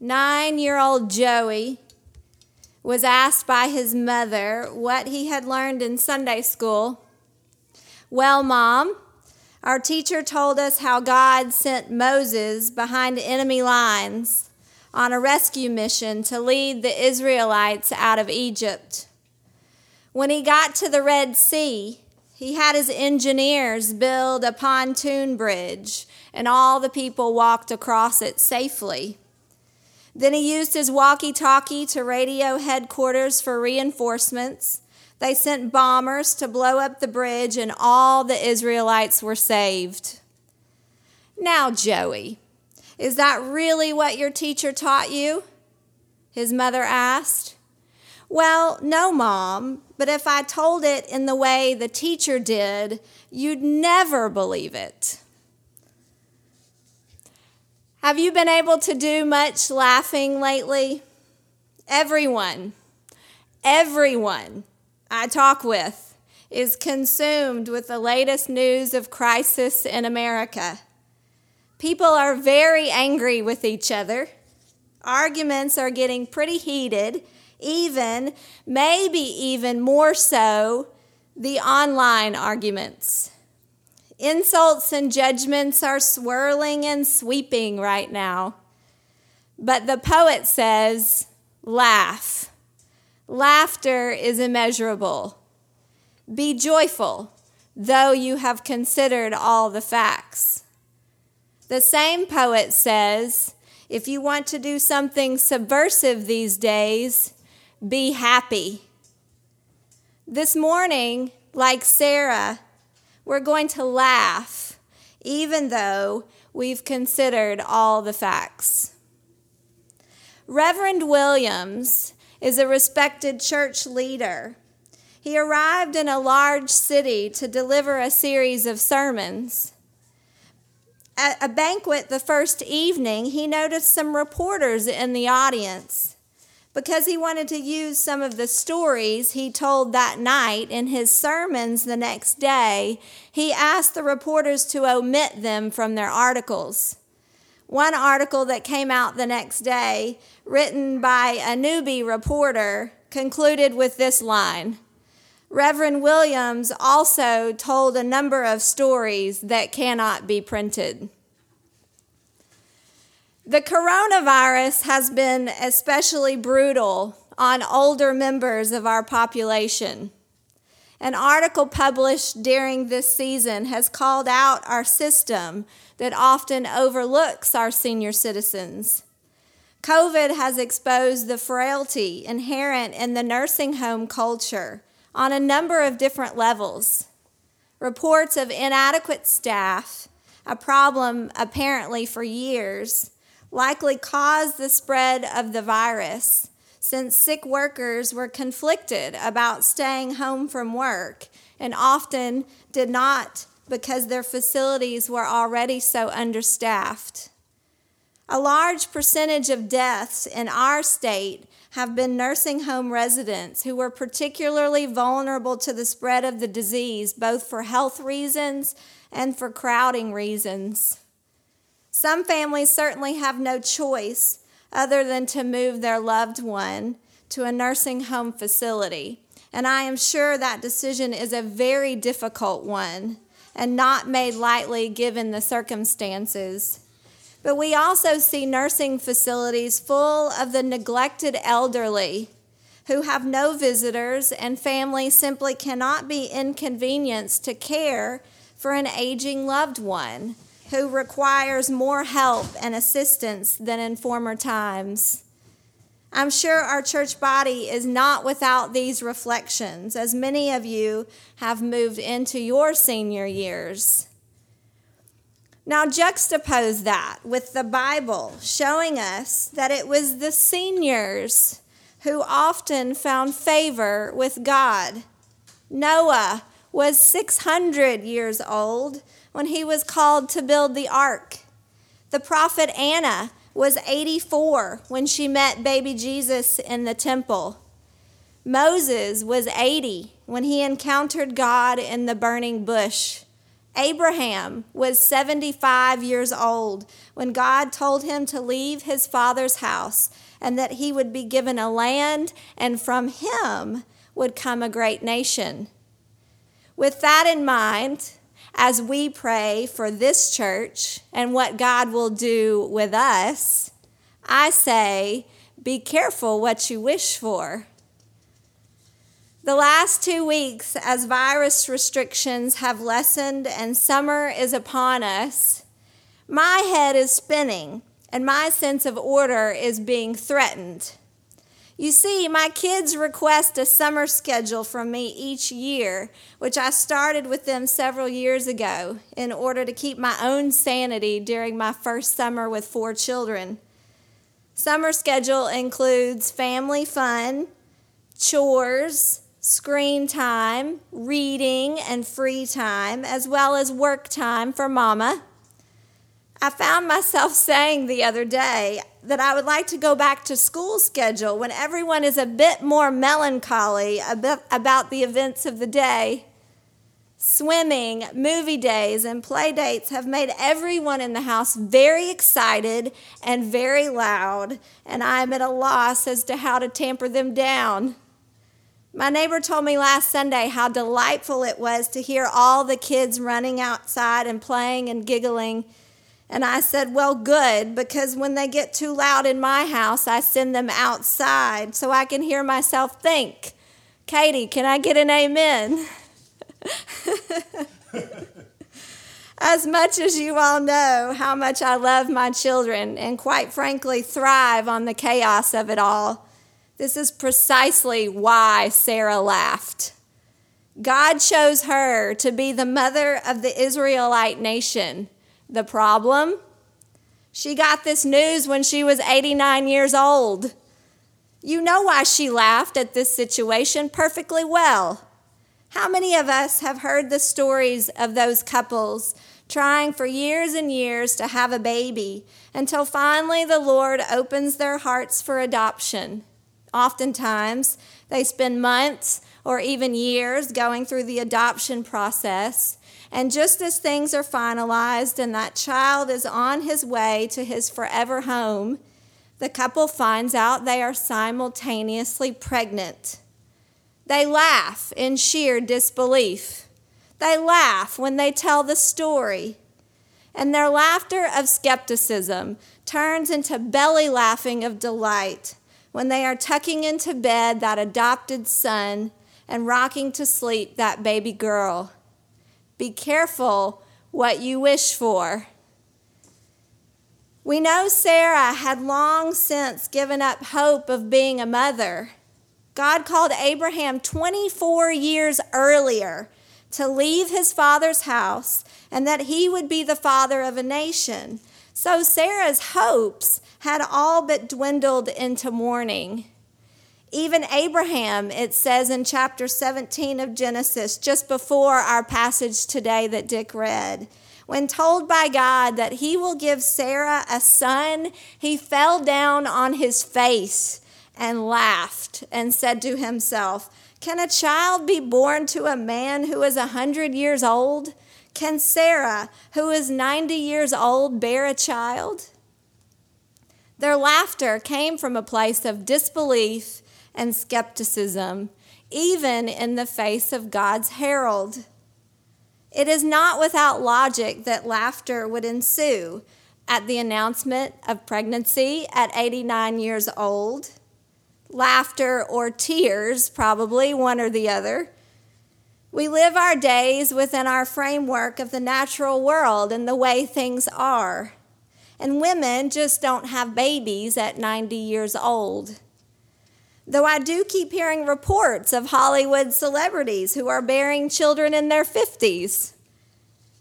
nine year old Joey was asked by his mother what he had learned in Sunday school. Well, Mom, our teacher told us how God sent Moses behind enemy lines on a rescue mission to lead the Israelites out of Egypt. When he got to the Red Sea, he had his engineers build a pontoon bridge, and all the people walked across it safely. Then he used his walkie talkie to radio headquarters for reinforcements. They sent bombers to blow up the bridge, and all the Israelites were saved. Now, Joey, is that really what your teacher taught you? His mother asked. Well, no, Mom, but if I told it in the way the teacher did, you'd never believe it. Have you been able to do much laughing lately? Everyone, everyone I talk with is consumed with the latest news of crisis in America. People are very angry with each other. Arguments are getting pretty heated, even, maybe even more so, the online arguments. Insults and judgments are swirling and sweeping right now. But the poet says, laugh. Laughter is immeasurable. Be joyful, though you have considered all the facts. The same poet says, if you want to do something subversive these days, be happy. This morning, like Sarah, we're going to laugh, even though we've considered all the facts. Reverend Williams is a respected church leader. He arrived in a large city to deliver a series of sermons. At a banquet the first evening, he noticed some reporters in the audience. Because he wanted to use some of the stories he told that night in his sermons the next day, he asked the reporters to omit them from their articles. One article that came out the next day, written by a newbie reporter, concluded with this line Reverend Williams also told a number of stories that cannot be printed. The coronavirus has been especially brutal on older members of our population. An article published during this season has called out our system that often overlooks our senior citizens. COVID has exposed the frailty inherent in the nursing home culture on a number of different levels. Reports of inadequate staff, a problem apparently for years, likely caused the spread of the virus since sick workers were conflicted about staying home from work and often did not because their facilities were already so understaffed. A large percentage of deaths in our state have been nursing home residents who were particularly vulnerable to the spread of the disease, both for health reasons and for crowding reasons. Some families certainly have no choice other than to move their loved one to a nursing home facility. And I am sure that decision is a very difficult one and not made lightly given the circumstances. But we also see nursing facilities full of the neglected elderly who have no visitors, and families simply cannot be inconvenienced to care for an aging loved one who requires more help and assistance than in former times. I'm sure our church body is not without these reflections, as many of you have moved into your senior years. Now, juxtapose that with the Bible showing us that it was the seniors who often found favor with God. Noah was 600 years old when he was called to build the ark. The prophet Anna was 84 when she met baby Jesus in the temple. Moses was 80 when he encountered God in the burning bush. Abraham was 75 years old when God told him to leave his father's house and that he would be given a land, and from him would come a great nation. With that in mind, as we pray for this church and what God will do with us, I say, be careful what you wish for. The last two weeks, as virus restrictions have lessened and summer is upon us, my head is spinning and my sense of order is being threatened. You see, my kids request a summer schedule from me each year, which I started with them several years ago in order to keep my own sanity during my first summer with four children. Summer schedule includes family fun, chores, screen time, reading, and free time, as well as work time for mama. I found myself saying the other day that I would like to go back to school schedule when everyone is a bit more melancholy about the events of the day. Swimming, movie days, and play dates have made everyone in the house very excited and very loud, and I am at a loss as to how to tamper them down. My neighbor told me last Sunday how delightful it was to hear all the kids running outside and playing and giggling and I said, Well, good, because when they get too loud in my house, I send them outside so I can hear myself think. Katie, can I get an amen? as much as you all know how much I love my children and quite frankly thrive on the chaos of it all, this is precisely why Sarah laughed. God chose her to be the mother of the Israelite nation the problem? She got this news when she was 89 years old. You know why she laughed at this situation perfectly well. How many of us have heard the stories of those couples trying for years and years to have a baby until finally the Lord opens their hearts for adoption? Oftentimes, they spend months or even years going through the adoption process. And just as things are finalized and that child is on his way to his forever home, the couple finds out they are simultaneously pregnant. They laugh in sheer disbelief. They laugh when they tell the story. And their laughter of skepticism turns into belly laughing of delight when they are tucking into bed that adopted son and rocking to sleep that baby girl. Be careful what you wish for. We know Sarah had long since given up hope of being a mother. God called Abraham 24 years earlier to leave his father's house and that he would be the father of a nation. So Sarah's hopes had all but dwindled into mourning. Even Abraham, it says in chapter 17 of Genesis, just before our passage today that Dick read, when told by God that he will give Sarah a son, he fell down on his face and laughed and said to himself, Can a child be born to a man who is a hundred years old? Can Sarah, who is 90 years old, bear a child? Their laughter came from a place of disbelief and skepticism, even in the face of God's herald. It is not without logic that laughter would ensue at the announcement of pregnancy at 89 years old. Laughter or tears, probably one or the other. We live our days within our framework of the natural world and the way things are. And women just don't have babies at 90 years old. Though I do keep hearing reports of Hollywood celebrities who are bearing children in their 50s.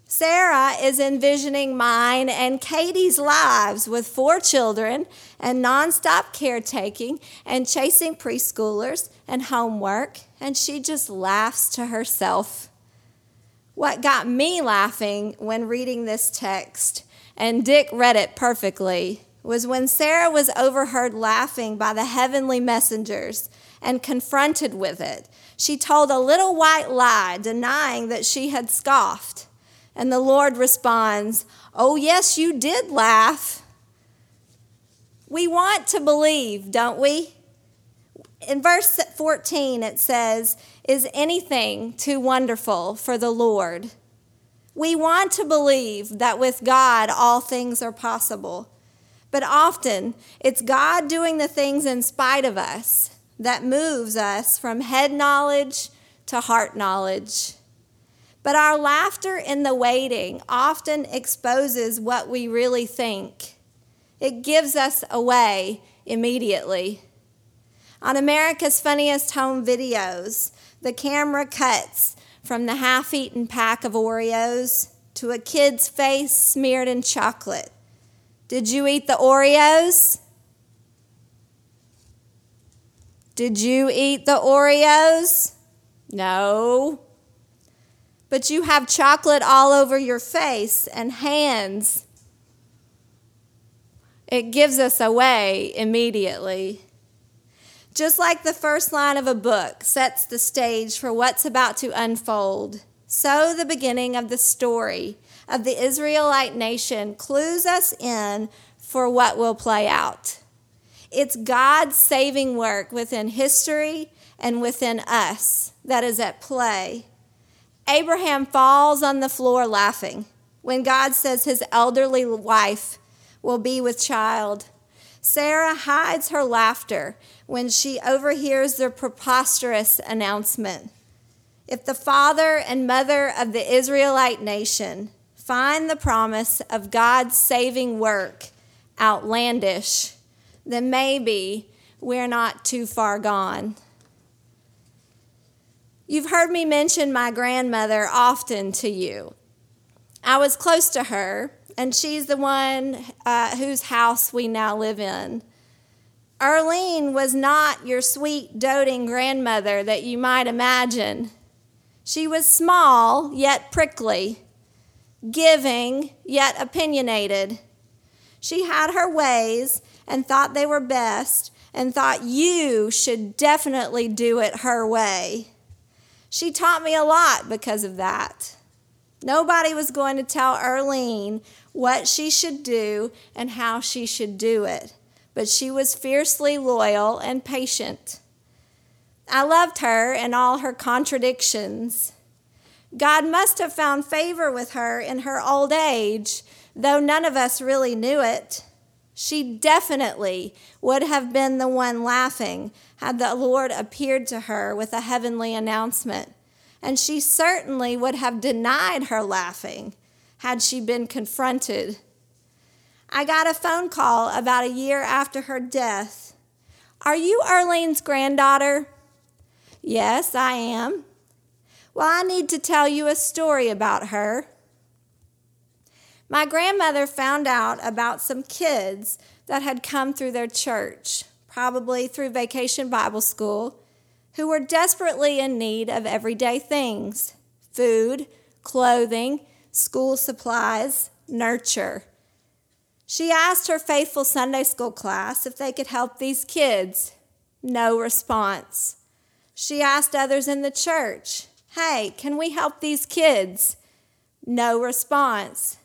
Sarah is envisioning mine and Katie's lives with four children and nonstop caretaking and chasing preschoolers and homework, and she just laughs to herself. What got me laughing when reading this text, and Dick read it perfectly, was when Sarah was overheard laughing by the heavenly messengers and confronted with it. She told a little white lie, denying that she had scoffed. And the Lord responds, Oh, yes, you did laugh. We want to believe, don't we? In verse 14, it says, Is anything too wonderful for the Lord? We want to believe that with God all things are possible. But often it's God doing the things in spite of us that moves us from head knowledge to heart knowledge. But our laughter in the waiting often exposes what we really think. It gives us away immediately. On America's Funniest Home Videos, the camera cuts from the half eaten pack of Oreos to a kid's face smeared in chocolate. Did you eat the Oreos? Did you eat the Oreos? No. But you have chocolate all over your face and hands. It gives us away immediately. Just like the first line of a book sets the stage for what's about to unfold, so the beginning of the story of the Israelite nation clues us in for what will play out. It's God's saving work within history and within us that is at play. Abraham falls on the floor laughing when God says his elderly wife will be with child. Sarah hides her laughter when she overhears the preposterous announcement. If the father and mother of the Israelite nation find the promise of God's saving work outlandish, then maybe we're not too far gone. You've heard me mention my grandmother often to you. I was close to her, and she's the one uh, whose house we now live in. Arlene was not your sweet, doting grandmother that you might imagine. She was small, yet prickly, giving, yet opinionated. She had her ways and thought they were best, and thought you should definitely do it her way. She taught me a lot because of that. Nobody was going to tell Arlene what she should do and how she should do it, but she was fiercely loyal and patient. I loved her and all her contradictions. God must have found favor with her in her old age, though none of us really knew it. She definitely would have been the one laughing had the Lord appeared to her with a heavenly announcement. And she certainly would have denied her laughing had she been confronted. I got a phone call about a year after her death. Are you Arlene's granddaughter? Yes, I am. Well, I need to tell you a story about her. My grandmother found out about some kids that had come through their church, probably through Vacation Bible School, who were desperately in need of everyday things food, clothing, school supplies, nurture. She asked her faithful Sunday school class if they could help these kids. No response. She asked others in the church, Hey, can we help these kids? No response.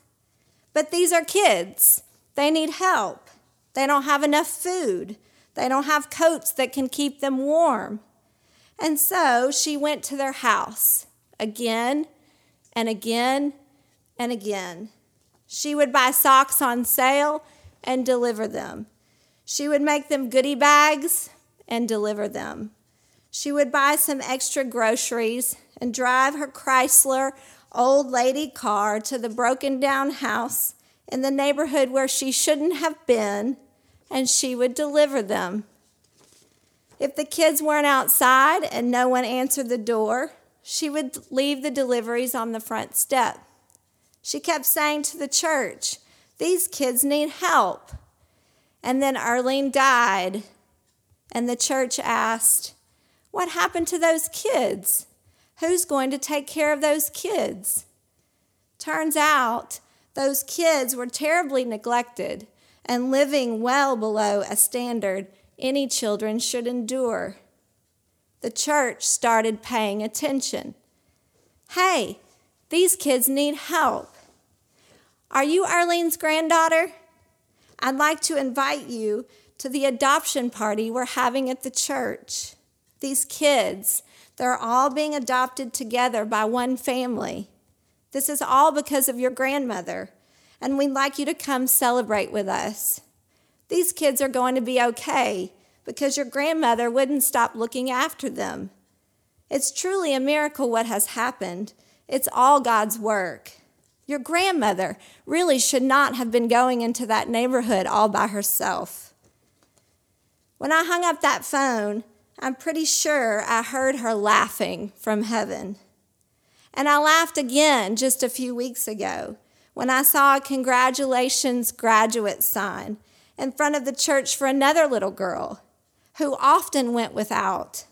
But these are kids. They need help. They don't have enough food. They don't have coats that can keep them warm. And so she went to their house again and again and again. She would buy socks on sale and deliver them. She would make them goodie bags and deliver them. She would buy some extra groceries and drive her Chrysler old lady car to the broken down house in the neighborhood where she shouldn't have been, and she would deliver them. If the kids weren't outside and no one answered the door, she would leave the deliveries on the front step. She kept saying to the church, These kids need help. And then Arlene died, and the church asked, What happened to those kids? Who's going to take care of those kids? Turns out those kids were terribly neglected and living well below a standard any children should endure. The church started paying attention. Hey, These kids need help. Are you Arlene's granddaughter? I'd like to invite you to the adoption party we're having at the church. These kids, they're all being adopted together by one family. This is all because of your grandmother, and we'd like you to come celebrate with us. These kids are going to be okay because your grandmother wouldn't stop looking after them. It's truly a miracle what has happened. It's all God's work. Your grandmother really should not have been going into that neighborhood all by herself. When I hung up that phone, I'm pretty sure I heard her laughing from heaven. And I laughed again just a few weeks ago when I saw a congratulations graduate sign in front of the church for another little girl who often went without,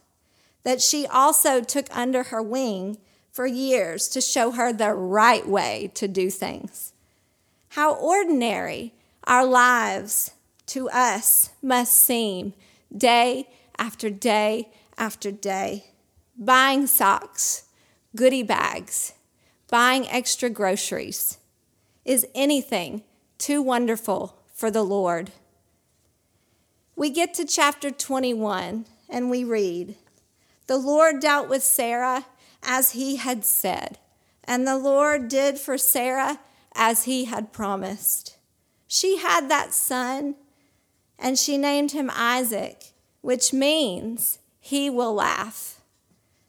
that she also took under her wing for years to show her the right way to do things. How ordinary our lives to us must seem day after day after day. Buying socks, goodie bags, buying extra groceries. Is anything too wonderful for the Lord? We get to chapter 21 and we read The Lord dealt with Sarah as he had said, and the Lord did for Sarah as he had promised. She had that son, and she named him Isaac, which means he will laugh.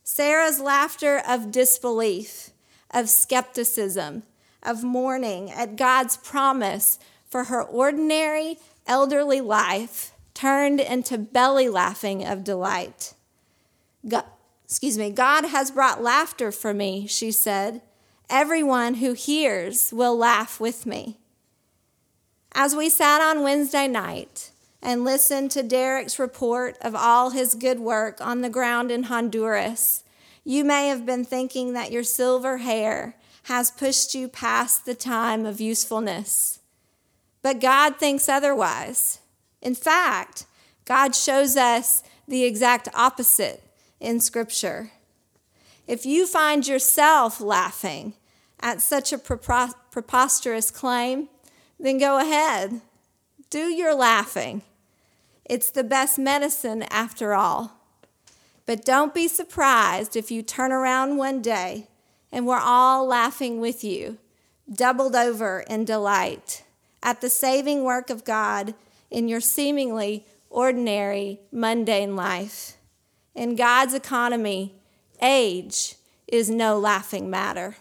Sarah's laughter of disbelief, of skepticism, of mourning at God's promise for her ordinary elderly life turned into belly laughing of delight. God, excuse me, God has brought laughter for me, she said. Everyone who hears will laugh with me. As we sat on Wednesday night and listened to Derek's report of all his good work on the ground in Honduras, you may have been thinking that your silver hair has pushed you past the time of usefulness. But God thinks otherwise. In fact, God shows us the exact opposite in Scripture. If you find yourself laughing at such a preposterous claim, then go ahead. Do your laughing. It's the best medicine after all. But don't be surprised if you turn around one day and we're all laughing with you, doubled over in delight at the saving work of God in your seemingly ordinary, mundane life. In God's economy, age is no laughing matter.